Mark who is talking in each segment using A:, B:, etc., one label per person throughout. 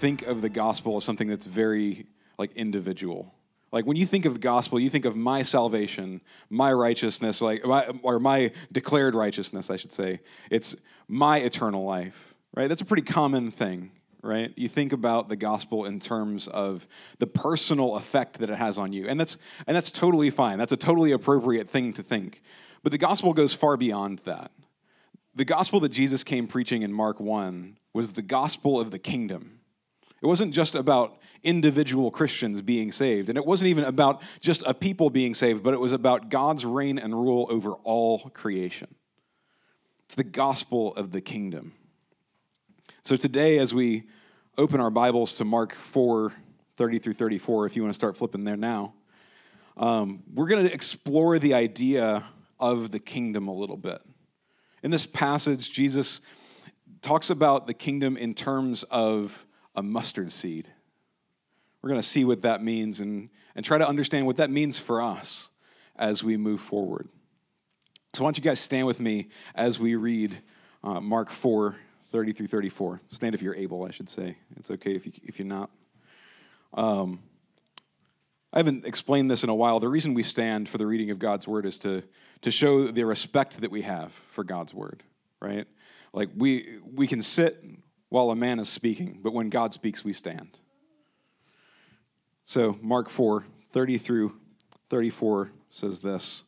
A: think of the gospel as something that's very like individual? Like when you think of the gospel, you think of my salvation, my righteousness, like my, or my declared righteousness, I should say. It's my eternal life, right? That's a pretty common thing, right? You think about the gospel in terms of the personal effect that it has on you, and that's and that's totally fine. That's a totally appropriate thing to think. But the gospel goes far beyond that. The gospel that Jesus came preaching in Mark 1 was the gospel of the kingdom it wasn't just about individual Christians being saved, and it wasn't even about just a people being saved, but it was about God's reign and rule over all creation. It's the gospel of the kingdom. So today, as we open our Bibles to Mark 4 30 through 34, if you want to start flipping there now, um, we're going to explore the idea of the kingdom a little bit. In this passage, Jesus talks about the kingdom in terms of a mustard seed. We're going to see what that means and, and try to understand what that means for us as we move forward. So, why don't you guys stand with me as we read uh, Mark 4 30 through 34. Stand if you're able, I should say. It's okay if, you, if you're not. Um, I haven't explained this in a while. The reason we stand for the reading of God's word is to, to show the respect that we have for God's word, right? Like we, we can sit while a man is speaking, but when God speaks, we stand. So, Mark 4 30 through 34 says this.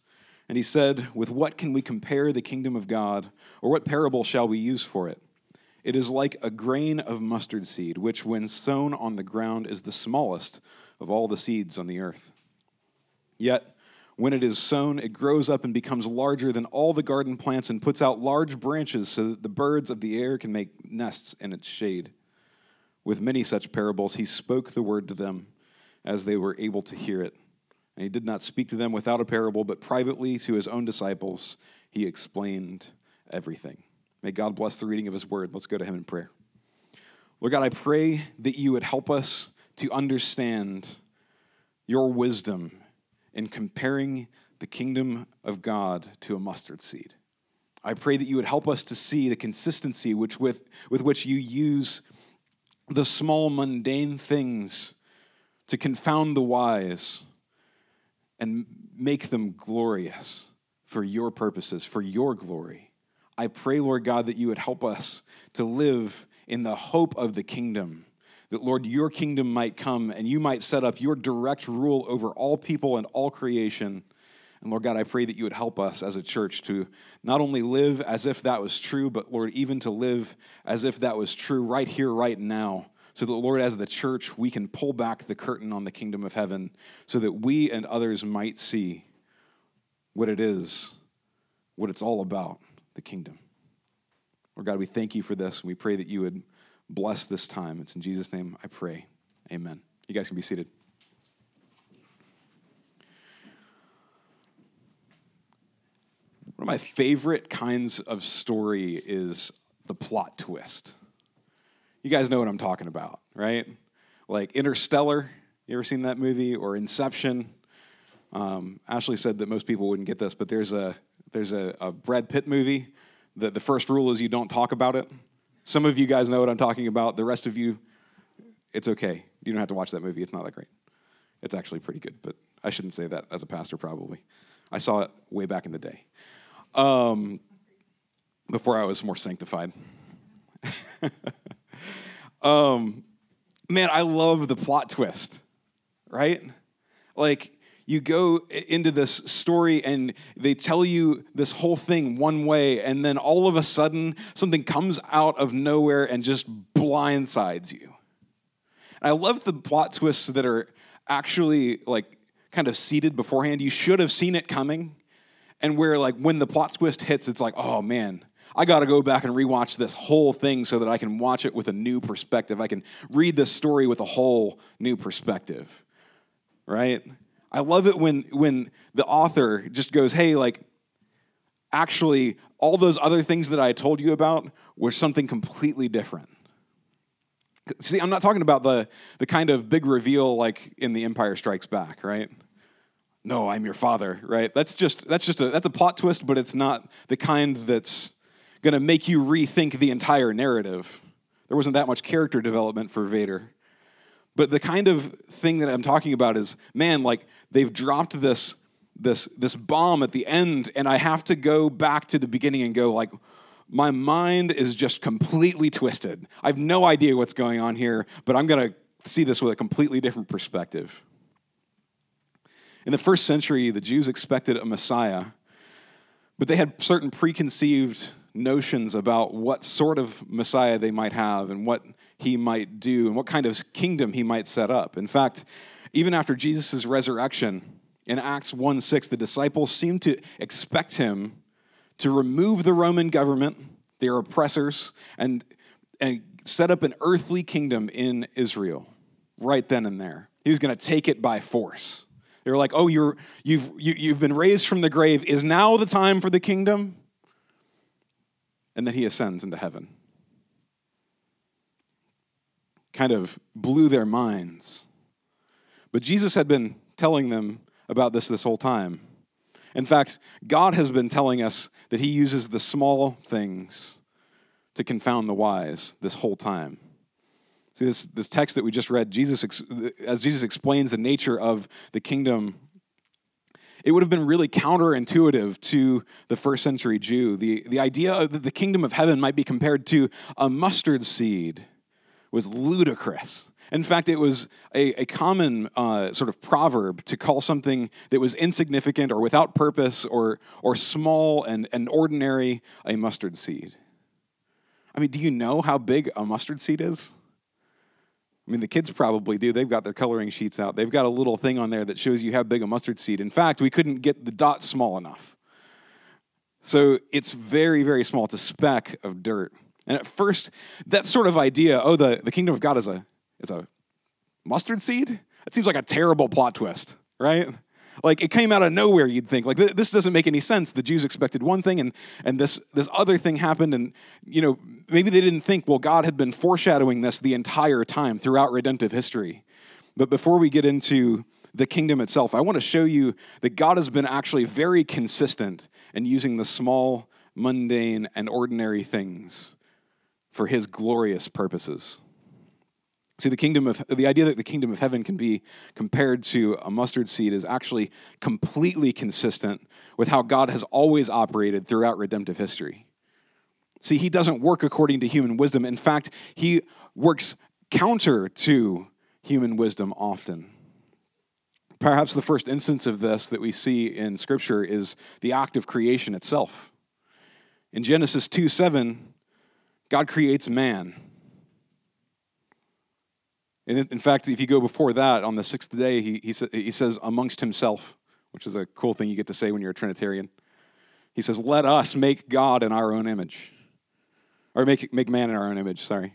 A: And he said, With what can we compare the kingdom of God, or what parable shall we use for it? It is like a grain of mustard seed, which, when sown on the ground, is the smallest of all the seeds on the earth. Yet, when it is sown, it grows up and becomes larger than all the garden plants and puts out large branches so that the birds of the air can make nests in its shade. With many such parables, he spoke the word to them as they were able to hear it. And he did not speak to them without a parable, but privately to his own disciples, he explained everything. May God bless the reading of his word. Let's go to him in prayer. Lord God, I pray that you would help us to understand your wisdom in comparing the kingdom of God to a mustard seed. I pray that you would help us to see the consistency which with, with which you use the small, mundane things to confound the wise and make them glorious for your purposes, for your glory. I pray, Lord God, that you would help us to live in the hope of the kingdom that, Lord, your kingdom might come and you might set up your direct rule over all people and all creation. And Lord God, I pray that you would help us as a church to not only live as if that was true, but Lord, even to live as if that was true right here, right now. So that, Lord, as the church, we can pull back the curtain on the kingdom of heaven so that we and others might see what it is, what it's all about, the kingdom. Lord God, we thank you for this. And We pray that you would bless this time. It's in Jesus' name I pray. Amen. You guys can be seated. One of my favorite kinds of story is the plot twist. You guys know what I'm talking about, right? Like Interstellar, you ever seen that movie? Or Inception? Um, Ashley said that most people wouldn't get this, but there's a there's a, a Brad Pitt movie that the first rule is you don't talk about it. Some of you guys know what I'm talking about. The rest of you, it's okay. You don't have to watch that movie. It's not that great. It's actually pretty good, but I shouldn't say that as a pastor, probably. I saw it way back in the day, um, before I was more sanctified. um, man, I love the plot twist, right? Like, you go into this story and they tell you this whole thing one way, and then all of a sudden, something comes out of nowhere and just blindsides you. And I love the plot twists that are actually like kind of seeded beforehand. You should have seen it coming, and where like when the plot twist hits, it's like, oh man, I got to go back and rewatch this whole thing so that I can watch it with a new perspective. I can read this story with a whole new perspective. Right? I love it when when the author just goes, "Hey, like actually all those other things that I told you about were something completely different." See, I'm not talking about the the kind of big reveal like in The Empire Strikes Back, right? No, I'm your father, right? That's just that's just a that's a plot twist, but it's not the kind that's going to make you rethink the entire narrative. There wasn't that much character development for Vader. But the kind of thing that I'm talking about is, man, like they've dropped this this this bomb at the end and I have to go back to the beginning and go like my mind is just completely twisted. I have no idea what's going on here, but I'm going to see this with a completely different perspective. In the first century, the Jews expected a Messiah, but they had certain preconceived notions about what sort of Messiah they might have and what he might do and what kind of kingdom he might set up. In fact, even after Jesus' resurrection in Acts 1 6, the disciples seem to expect him to remove the Roman government, their oppressors, and, and set up an earthly kingdom in Israel right then and there. He was going to take it by force. They were like, oh, you're, you've, you, have you have been raised from the grave. Is now the time for the kingdom? And then he ascends into heaven. Kind of blew their minds. But Jesus had been telling them about this this whole time. In fact, God has been telling us that he uses the small things to confound the wise this whole time. See, this, this text that we just read, Jesus, as Jesus explains the nature of the kingdom, it would have been really counterintuitive to the first century Jew. The, the idea that the kingdom of heaven might be compared to a mustard seed was ludicrous. In fact, it was a, a common uh, sort of proverb to call something that was insignificant or without purpose or, or small and, and ordinary a mustard seed. I mean, do you know how big a mustard seed is? I mean, the kids probably do. They've got their coloring sheets out. They've got a little thing on there that shows you how big a mustard seed. In fact, we couldn't get the dot small enough. So it's very, very small. It's a speck of dirt. And at first, that sort of idea, oh, the, the kingdom of God is a, is a mustard seed? That seems like a terrible plot twist, right? Like it came out of nowhere, you'd think. Like this doesn't make any sense. The Jews expected one thing and, and this, this other thing happened. And, you know, maybe they didn't think, well, God had been foreshadowing this the entire time throughout redemptive history. But before we get into the kingdom itself, I want to show you that God has been actually very consistent in using the small, mundane, and ordinary things for his glorious purposes. See, the kingdom of the idea that the kingdom of heaven can be compared to a mustard seed is actually completely consistent with how God has always operated throughout redemptive history. See, he doesn't work according to human wisdom. In fact, he works counter to human wisdom often. Perhaps the first instance of this that we see in Scripture is the act of creation itself. In Genesis 2 7, God creates man in fact, if you go before that, on the sixth day, he, he, he says, amongst himself, which is a cool thing you get to say when you're a Trinitarian. He says, let us make God in our own image. Or make, make man in our own image, sorry.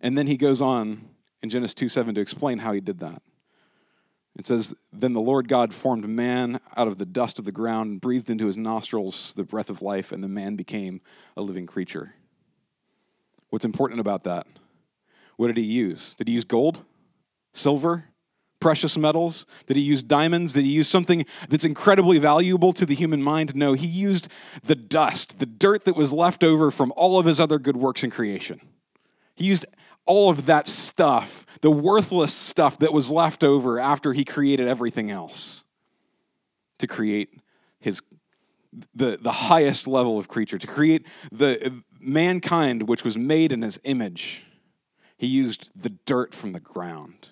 A: And then he goes on in Genesis 2 7 to explain how he did that. It says, Then the Lord God formed man out of the dust of the ground and breathed into his nostrils the breath of life, and the man became a living creature. What's important about that? What did he use? Did he use gold? Silver? Precious metals? Did he use diamonds? Did he use something that's incredibly valuable to the human mind? No, he used the dust, the dirt that was left over from all of his other good works in creation. He used all of that stuff, the worthless stuff that was left over after he created everything else, to create his the, the highest level of creature, to create the mankind which was made in his image. He used the dirt from the ground.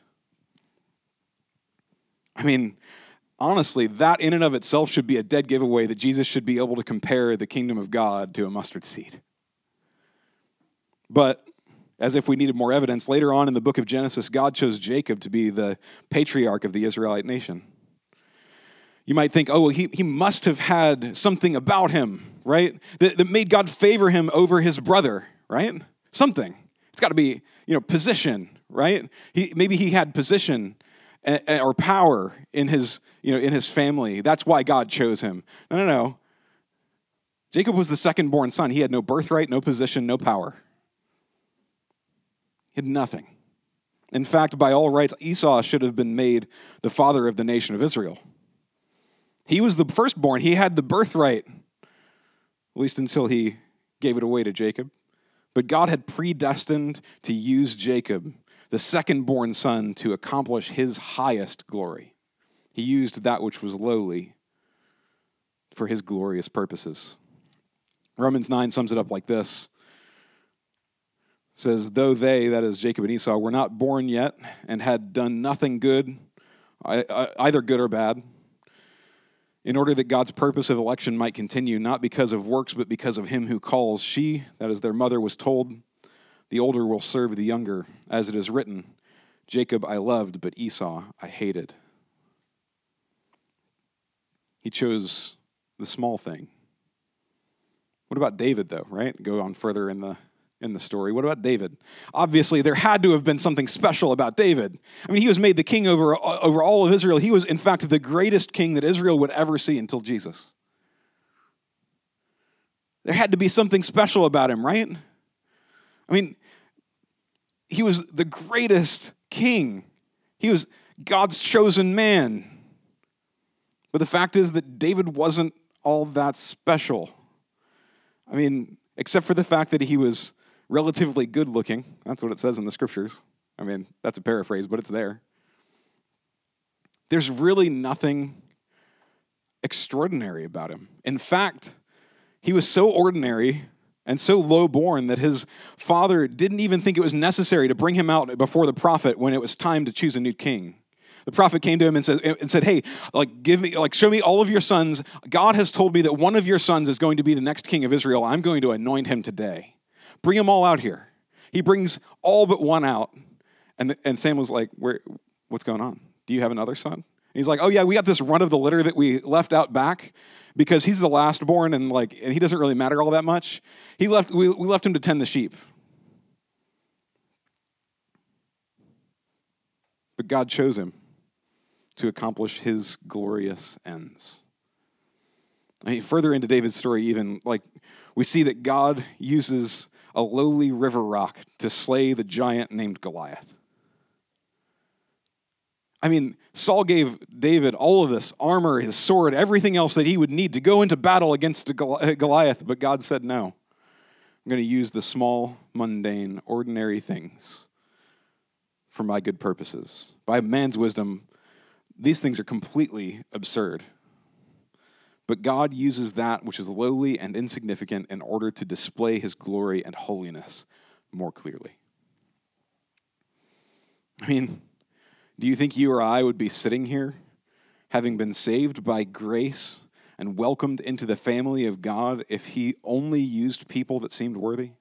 A: I mean, honestly, that in and of itself should be a dead giveaway that Jesus should be able to compare the kingdom of God to a mustard seed. But as if we needed more evidence, later on in the book of Genesis, God chose Jacob to be the patriarch of the Israelite nation. you might think, oh, he, he must have had something about him, right? That, that made God favor him over his brother, right? Something. It's got to be, you know, position, right? He, maybe he had position eh, eh, or power in his, you know, in his family. That's why God chose him. No, no, no. Jacob was the second born son. He had no birthright, no position, no power. He had nothing. In fact, by all rights, Esau should have been made the father of the nation of Israel. He was the firstborn. He had the birthright, at least until he gave it away to Jacob. But God had predestined to use Jacob, the second born son, to accomplish his highest glory. He used that which was lowly for his glorious purposes. Romans 9 sums it up like this says, Though they, that is Jacob and Esau, were not born yet and had done nothing good, either good or bad, in order that God's purpose of election might continue, not because of works, but because of him who calls. She, that is their mother, was told, The older will serve the younger, as it is written, Jacob I loved, but Esau I hated. He chose the small thing. What about David, though, right? Go on further in the in the story. What about David? Obviously, there had to have been something special about David. I mean, he was made the king over, over all of Israel. He was, in fact, the greatest king that Israel would ever see until Jesus. There had to be something special about him, right? I mean, he was the greatest king, he was God's chosen man. But the fact is that David wasn't all that special. I mean, except for the fact that he was relatively good looking. That's what it says in the scriptures. I mean, that's a paraphrase, but it's there. There's really nothing extraordinary about him. In fact, he was so ordinary and so low born that his father didn't even think it was necessary to bring him out before the prophet when it was time to choose a new king. The prophet came to him and said, and said, Hey, like, give me, like, show me all of your sons. God has told me that one of your sons is going to be the next king of Israel. I'm going to anoint him today. Bring them all out here. He brings all but one out. And, and Sam was like, Where, What's going on? Do you have another son? And he's like, Oh, yeah, we got this run of the litter that we left out back because he's the last born and like and he doesn't really matter all that much. He left we, we left him to tend the sheep. But God chose him to accomplish his glorious ends. I mean, further into David's story, even like we see that God uses a lowly river rock to slay the giant named Goliath. I mean, Saul gave David all of this armor, his sword, everything else that he would need to go into battle against uh, Goliath, but God said, No. I'm going to use the small, mundane, ordinary things for my good purposes. By man's wisdom, these things are completely absurd. But God uses that which is lowly and insignificant in order to display his glory and holiness more clearly. I mean, do you think you or I would be sitting here having been saved by grace and welcomed into the family of God if he only used people that seemed worthy?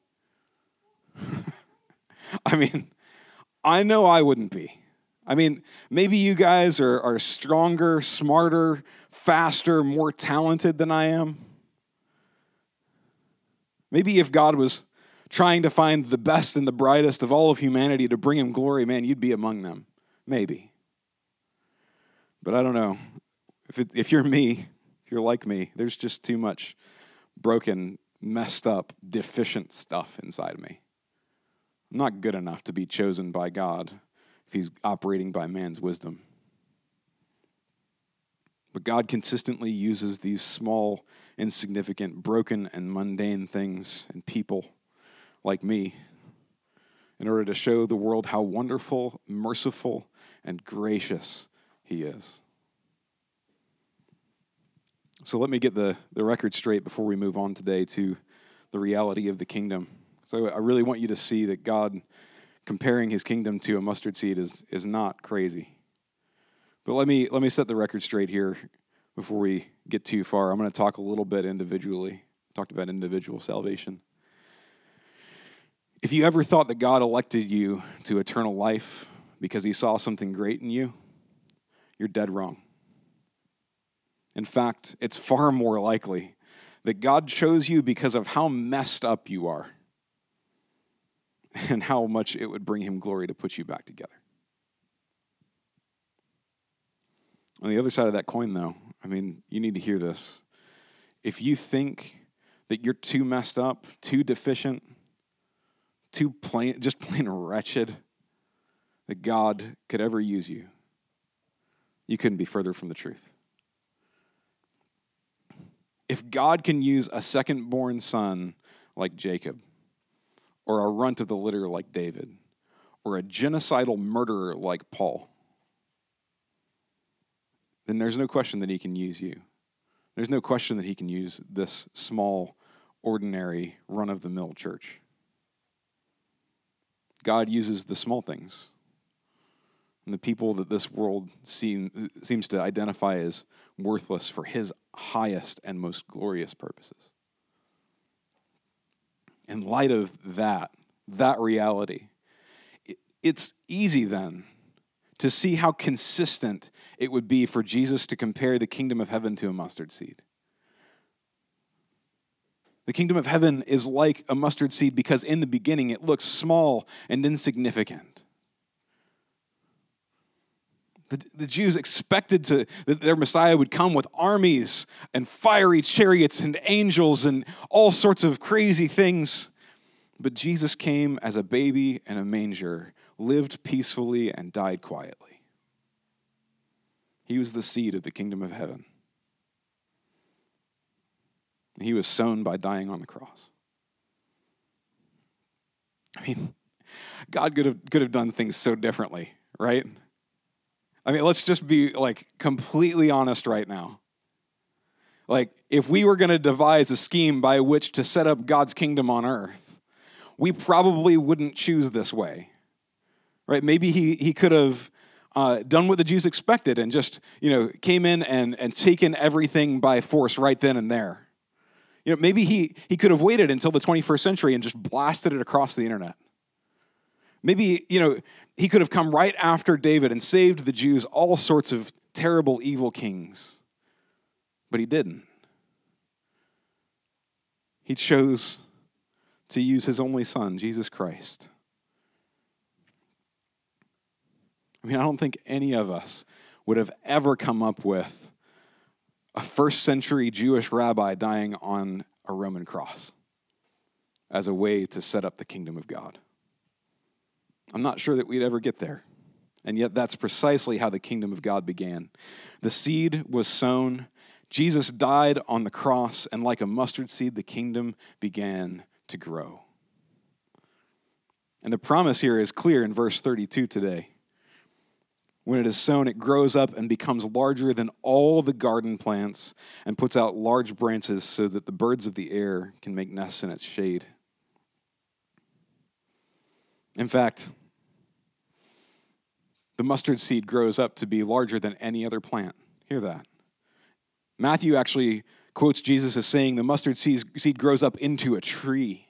A: I mean, I know I wouldn't be. I mean, maybe you guys are, are stronger, smarter, faster, more talented than I am. Maybe if God was trying to find the best and the brightest of all of humanity to bring him glory, man, you'd be among them. Maybe. But I don't know. If, it, if you're me, if you're like me, there's just too much broken, messed up, deficient stuff inside me. I'm not good enough to be chosen by God if he's operating by man's wisdom. But God consistently uses these small, insignificant, broken, and mundane things and people like me in order to show the world how wonderful, merciful, and gracious He is. So let me get the, the record straight before we move on today to the reality of the kingdom. So I really want you to see that God comparing his kingdom to a mustard seed is, is not crazy. But let me, let me set the record straight here before we get too far. I'm going to talk a little bit individually. I talked about individual salvation. If you ever thought that God elected you to eternal life because he saw something great in you, you're dead wrong. In fact, it's far more likely that God chose you because of how messed up you are and how much it would bring him glory to put you back together. On the other side of that coin, though, I mean, you need to hear this. If you think that you're too messed up, too deficient, too plain, just plain wretched, that God could ever use you, you couldn't be further from the truth. If God can use a second born son like Jacob, or a runt of the litter like David, or a genocidal murderer like Paul, then there's no question that he can use you. There's no question that he can use this small, ordinary, run of the mill church. God uses the small things. And the people that this world seem, seems to identify as worthless for his highest and most glorious purposes. In light of that, that reality, it's easy then to see how consistent it would be for Jesus to compare the kingdom of heaven to a mustard seed. The kingdom of heaven is like a mustard seed because in the beginning it looks small and insignificant. The, the Jews expected to, that their Messiah would come with armies and fiery chariots and angels and all sorts of crazy things. But Jesus came as a baby in a manger lived peacefully, and died quietly. He was the seed of the kingdom of heaven. He was sown by dying on the cross. I mean, God could have, could have done things so differently, right? I mean, let's just be like completely honest right now. Like, if we were going to devise a scheme by which to set up God's kingdom on earth, we probably wouldn't choose this way right? Maybe he, he could have uh, done what the Jews expected and just, you know, came in and, and taken everything by force right then and there. You know, maybe he, he could have waited until the 21st century and just blasted it across the internet. Maybe, you know, he could have come right after David and saved the Jews all sorts of terrible, evil kings. But he didn't. He chose to use his only son, Jesus Christ I mean, I don't think any of us would have ever come up with a first century Jewish rabbi dying on a Roman cross as a way to set up the kingdom of God. I'm not sure that we'd ever get there. And yet, that's precisely how the kingdom of God began. The seed was sown, Jesus died on the cross, and like a mustard seed, the kingdom began to grow. And the promise here is clear in verse 32 today. When it is sown, it grows up and becomes larger than all the garden plants and puts out large branches so that the birds of the air can make nests in its shade. In fact, the mustard seed grows up to be larger than any other plant. Hear that. Matthew actually quotes Jesus as saying the mustard seed grows up into a tree.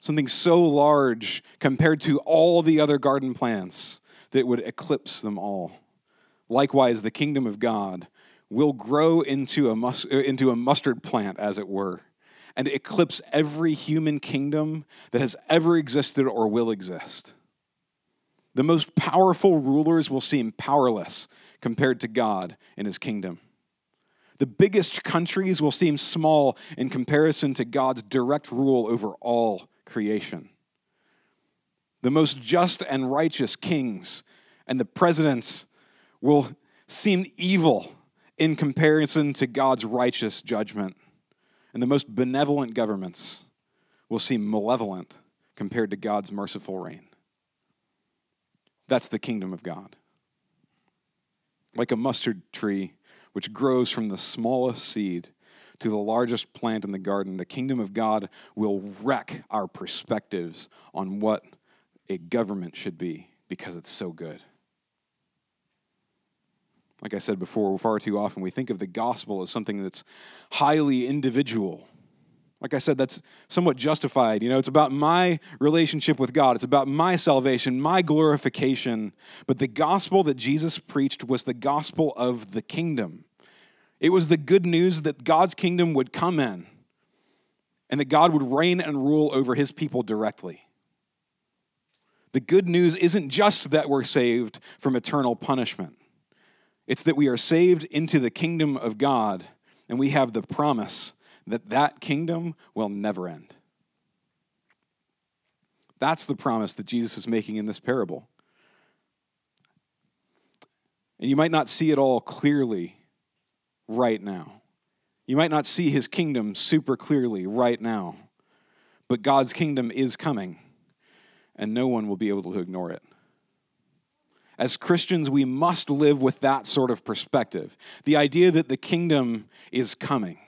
A: Something so large compared to all the other garden plants that would eclipse them all. Likewise, the kingdom of God will grow into a, mus- uh, into a mustard plant, as it were, and eclipse every human kingdom that has ever existed or will exist. The most powerful rulers will seem powerless compared to God in his kingdom. The biggest countries will seem small in comparison to God's direct rule over all creation the most just and righteous kings and the presidents will seem evil in comparison to God's righteous judgment. And the most benevolent governments will seem malevolent compared to God's merciful reign. That's the kingdom of God. Like a mustard tree, which grows from the smallest seed to the largest plant in the garden, the kingdom of God will wreck our perspectives on what a government should be because it's so good. Like I said before, far too often we think of the gospel as something that's highly individual. Like I said, that's somewhat justified. You know, it's about my relationship with God, it's about my salvation, my glorification. But the gospel that Jesus preached was the gospel of the kingdom. It was the good news that God's kingdom would come in and that God would reign and rule over his people directly. The good news isn't just that we're saved from eternal punishment, it's that we are saved into the kingdom of God, and we have the promise that that kingdom will never end. That's the promise that Jesus is making in this parable. And you might not see it all clearly right now. You might not see his kingdom super clearly right now, but God's kingdom is coming, and no one will be able to ignore it. As Christians, we must live with that sort of perspective the idea that the kingdom is coming.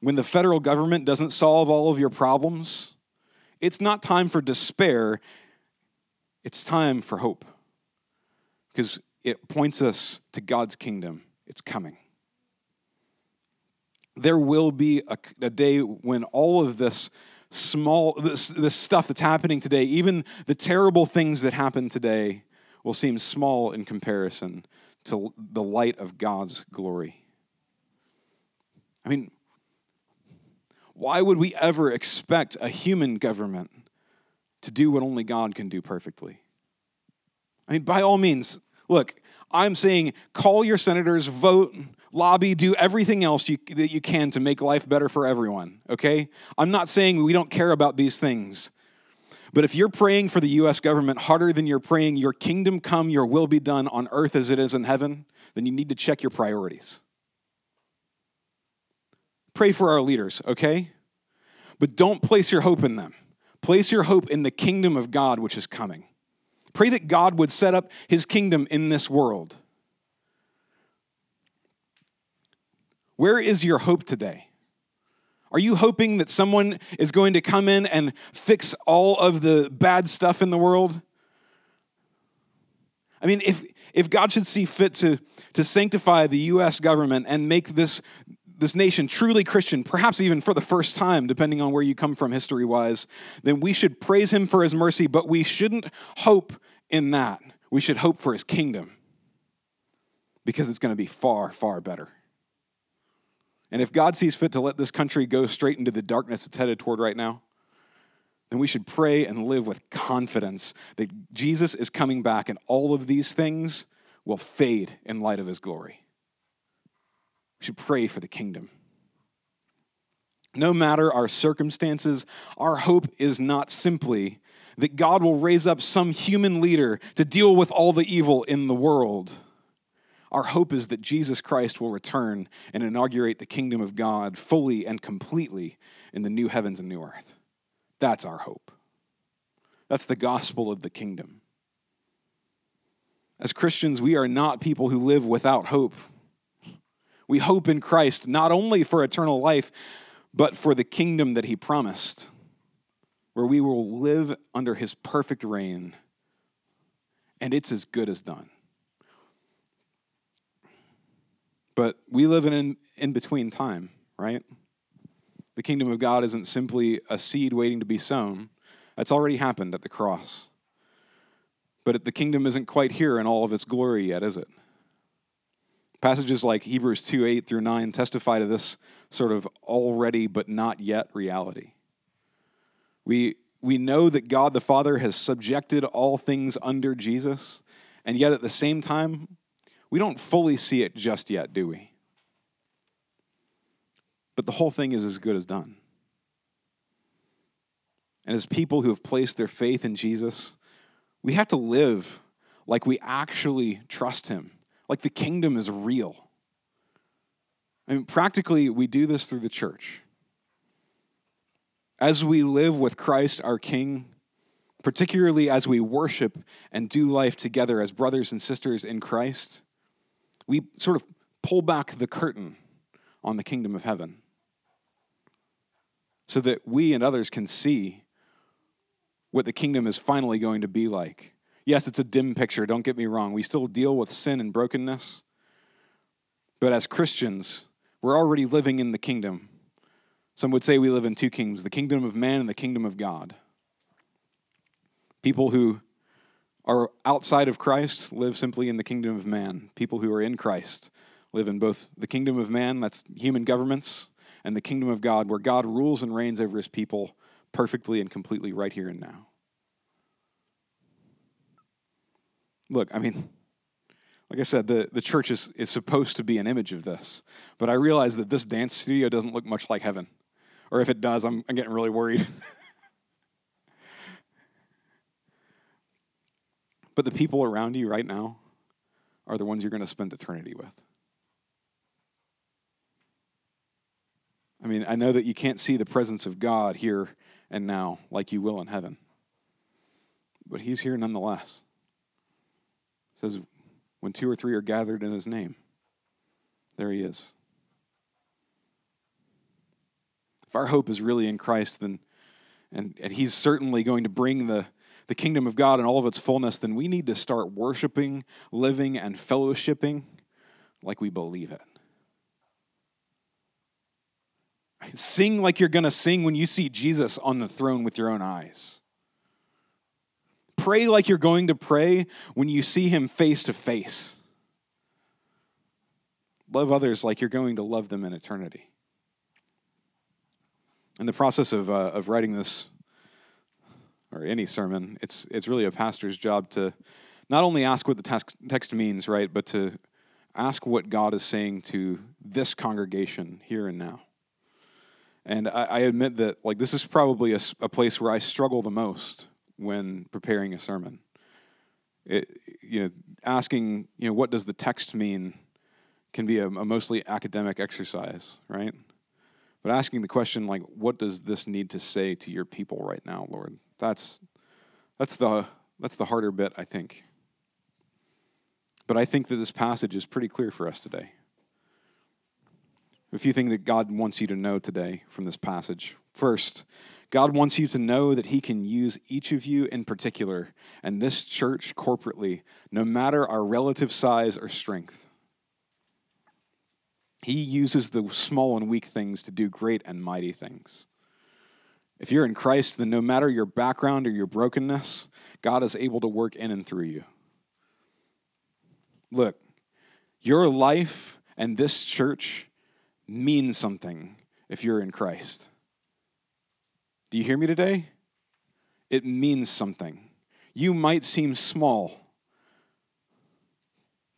A: When the federal government doesn't solve all of your problems, it's not time for despair, it's time for hope. Because it points us to God's kingdom. It's coming. There will be a, a day when all of this small, this, this stuff that's happening today, even the terrible things that happen today, will seem small in comparison to the light of God's glory. I mean, why would we ever expect a human government to do what only God can do perfectly? I mean, by all means, look, I'm saying call your senators, vote, lobby, do everything else you, that you can to make life better for everyone, okay? I'm not saying we don't care about these things. But if you're praying for the US government harder than you're praying, your kingdom come, your will be done on earth as it is in heaven, then you need to check your priorities. Pray for our leaders, okay? But don't place your hope in them. Place your hope in the kingdom of God which is coming. Pray that God would set up his kingdom in this world. Where is your hope today? Are you hoping that someone is going to come in and fix all of the bad stuff in the world? I mean, if, if God should see fit to, to sanctify the U.S. government and make this this nation truly Christian, perhaps even for the first time, depending on where you come from history wise, then we should praise him for his mercy, but we shouldn't hope in that. We should hope for his kingdom because it's going to be far, far better. And if God sees fit to let this country go straight into the darkness it's headed toward right now, then we should pray and live with confidence that Jesus is coming back and all of these things will fade in light of his glory. We should pray for the kingdom. No matter our circumstances, our hope is not simply that God will raise up some human leader to deal with all the evil in the world. Our hope is that Jesus Christ will return and inaugurate the kingdom of God fully and completely in the new heavens and new earth. That's our hope. That's the gospel of the kingdom. As Christians, we are not people who live without hope. We hope in Christ not only for eternal life, but for the kingdom that he promised, where we will live under his perfect reign, and it's as good as done. But we live in an in between time, right? The kingdom of God isn't simply a seed waiting to be sown. That's already happened at the cross. But the kingdom isn't quite here in all of its glory yet, is it? Passages like Hebrews 2 8 through 9 testify to this sort of already but not yet reality. We, we know that God the Father has subjected all things under Jesus, and yet at the same time, we don't fully see it just yet, do we? But the whole thing is as good as done. And as people who have placed their faith in Jesus, we have to live like we actually trust Him like the kingdom is real. I mean, practically, we do this through the church. As we live with Christ, our King, particularly as we worship and do life together as brothers and sisters in Christ, we sort of pull back the curtain on the kingdom of heaven so that we and others can see what the kingdom is finally going to be like Yes, it's a dim picture, don't get me wrong. We still deal with sin and brokenness. But as Christians, we're already living in the kingdom. Some would say we live in two kingdoms the kingdom of man and the kingdom of God. People who are outside of Christ live simply in the kingdom of man. People who are in Christ live in both the kingdom of man, that's human governments, and the kingdom of God, where God rules and reigns over his people perfectly and completely right here and now. Look, I mean, like I said, the, the church is, is supposed to be an image of this, but I realize that this dance studio doesn't look much like heaven. Or if it does, I'm, I'm getting really worried. but the people around you right now are the ones you're going to spend eternity with. I mean, I know that you can't see the presence of God here and now like you will in heaven, but He's here nonetheless. Says, when two or three are gathered in His name, there He is. If our hope is really in Christ, then and, and He's certainly going to bring the, the kingdom of God in all of its fullness, then we need to start worshiping, living, and fellowshipping like we believe it. Sing like you're going to sing when you see Jesus on the throne with your own eyes. Pray like you're going to pray when you see him face to face. Love others like you're going to love them in eternity. In the process of, uh, of writing this, or any sermon, it's, it's really a pastor's job to not only ask what the text, means, right, but to ask what God is saying to this congregation here and now. And I, I admit that, like, this is probably a, a, place where I struggle the most when preparing a sermon. It, you know, asking, you know, what does the text mean can be a, a mostly academic exercise, right? But asking the question, like, what does this need to say to your people right now, Lord? That's that's the that's the harder bit, I think. But I think that this passage is pretty clear for us today. A few things that God wants you to know today from this passage. First, God wants you to know that He can use each of you in particular and this church corporately, no matter our relative size or strength. He uses the small and weak things to do great and mighty things. If you're in Christ, then no matter your background or your brokenness, God is able to work in and through you. Look, your life and this church means something if you're in Christ. Do you hear me today? It means something. You might seem small,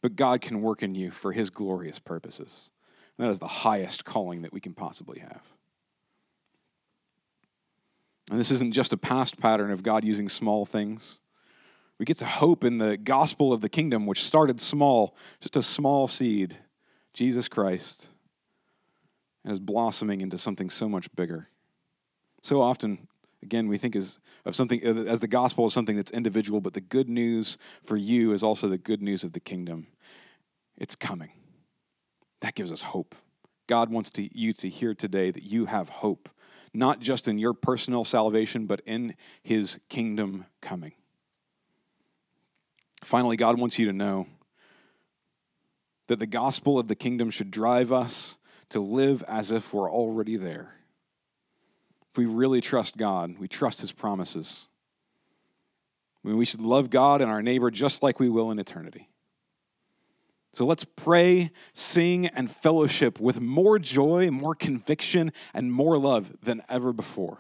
A: but God can work in you for his glorious purposes. And that is the highest calling that we can possibly have. And this isn't just a past pattern of God using small things. We get to hope in the gospel of the kingdom, which started small, just a small seed, Jesus Christ and is blossoming into something so much bigger. So often, again, we think as, of something uh, as the gospel is something that's individual, but the good news for you is also the good news of the kingdom. It's coming. That gives us hope. God wants to, you to hear today that you have hope, not just in your personal salvation, but in his kingdom coming. Finally, God wants you to know that the gospel of the kingdom should drive us to live as if we're already there. If we really trust God, we trust His promises. I mean, we should love God and our neighbor just like we will in eternity. So let's pray, sing, and fellowship with more joy, more conviction, and more love than ever before.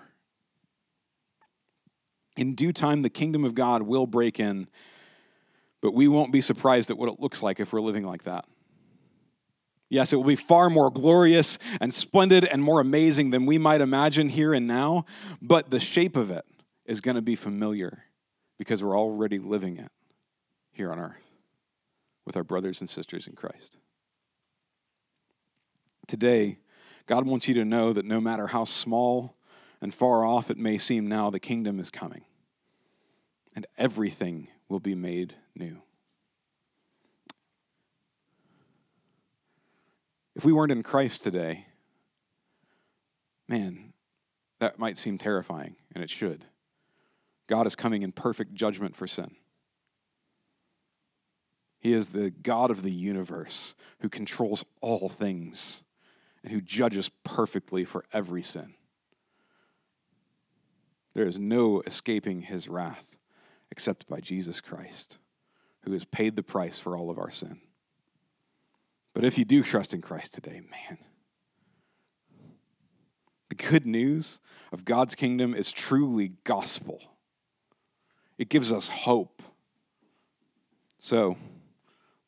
A: In due time, the kingdom of God will break in, but we won't be surprised at what it looks like if we're living like that. Yes, it will be far more glorious and splendid and more amazing than we might imagine here and now, but the shape of it is going to be familiar because we're already living it here on earth with our brothers and sisters in Christ. Today, God wants you to know that no matter how small and far off it may seem now, the kingdom is coming and everything will be made new. If we weren't in Christ today, man, that might seem terrifying, and it should. God is coming in perfect judgment for sin. He is the God of the universe who controls all things and who judges perfectly for every sin. There is no escaping his wrath, except by Jesus Christ, who has paid the price for all of our sin. But if you do trust in Christ today, man, the good news of God's kingdom is truly gospel. It gives us hope. So,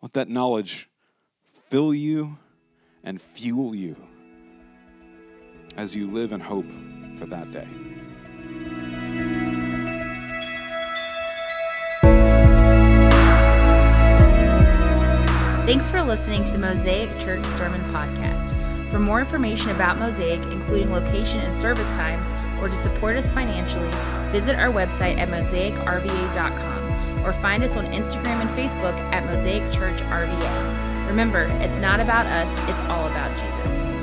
A: let that knowledge fill you and fuel you as you live in hope for that day.
B: Thanks for listening to the Mosaic Church Sermon Podcast. For more information about Mosaic, including location and service times, or to support us financially, visit our website at mosaicrva.com or find us on Instagram and Facebook at Mosaic Church RVA. Remember, it's not about us, it's all about Jesus.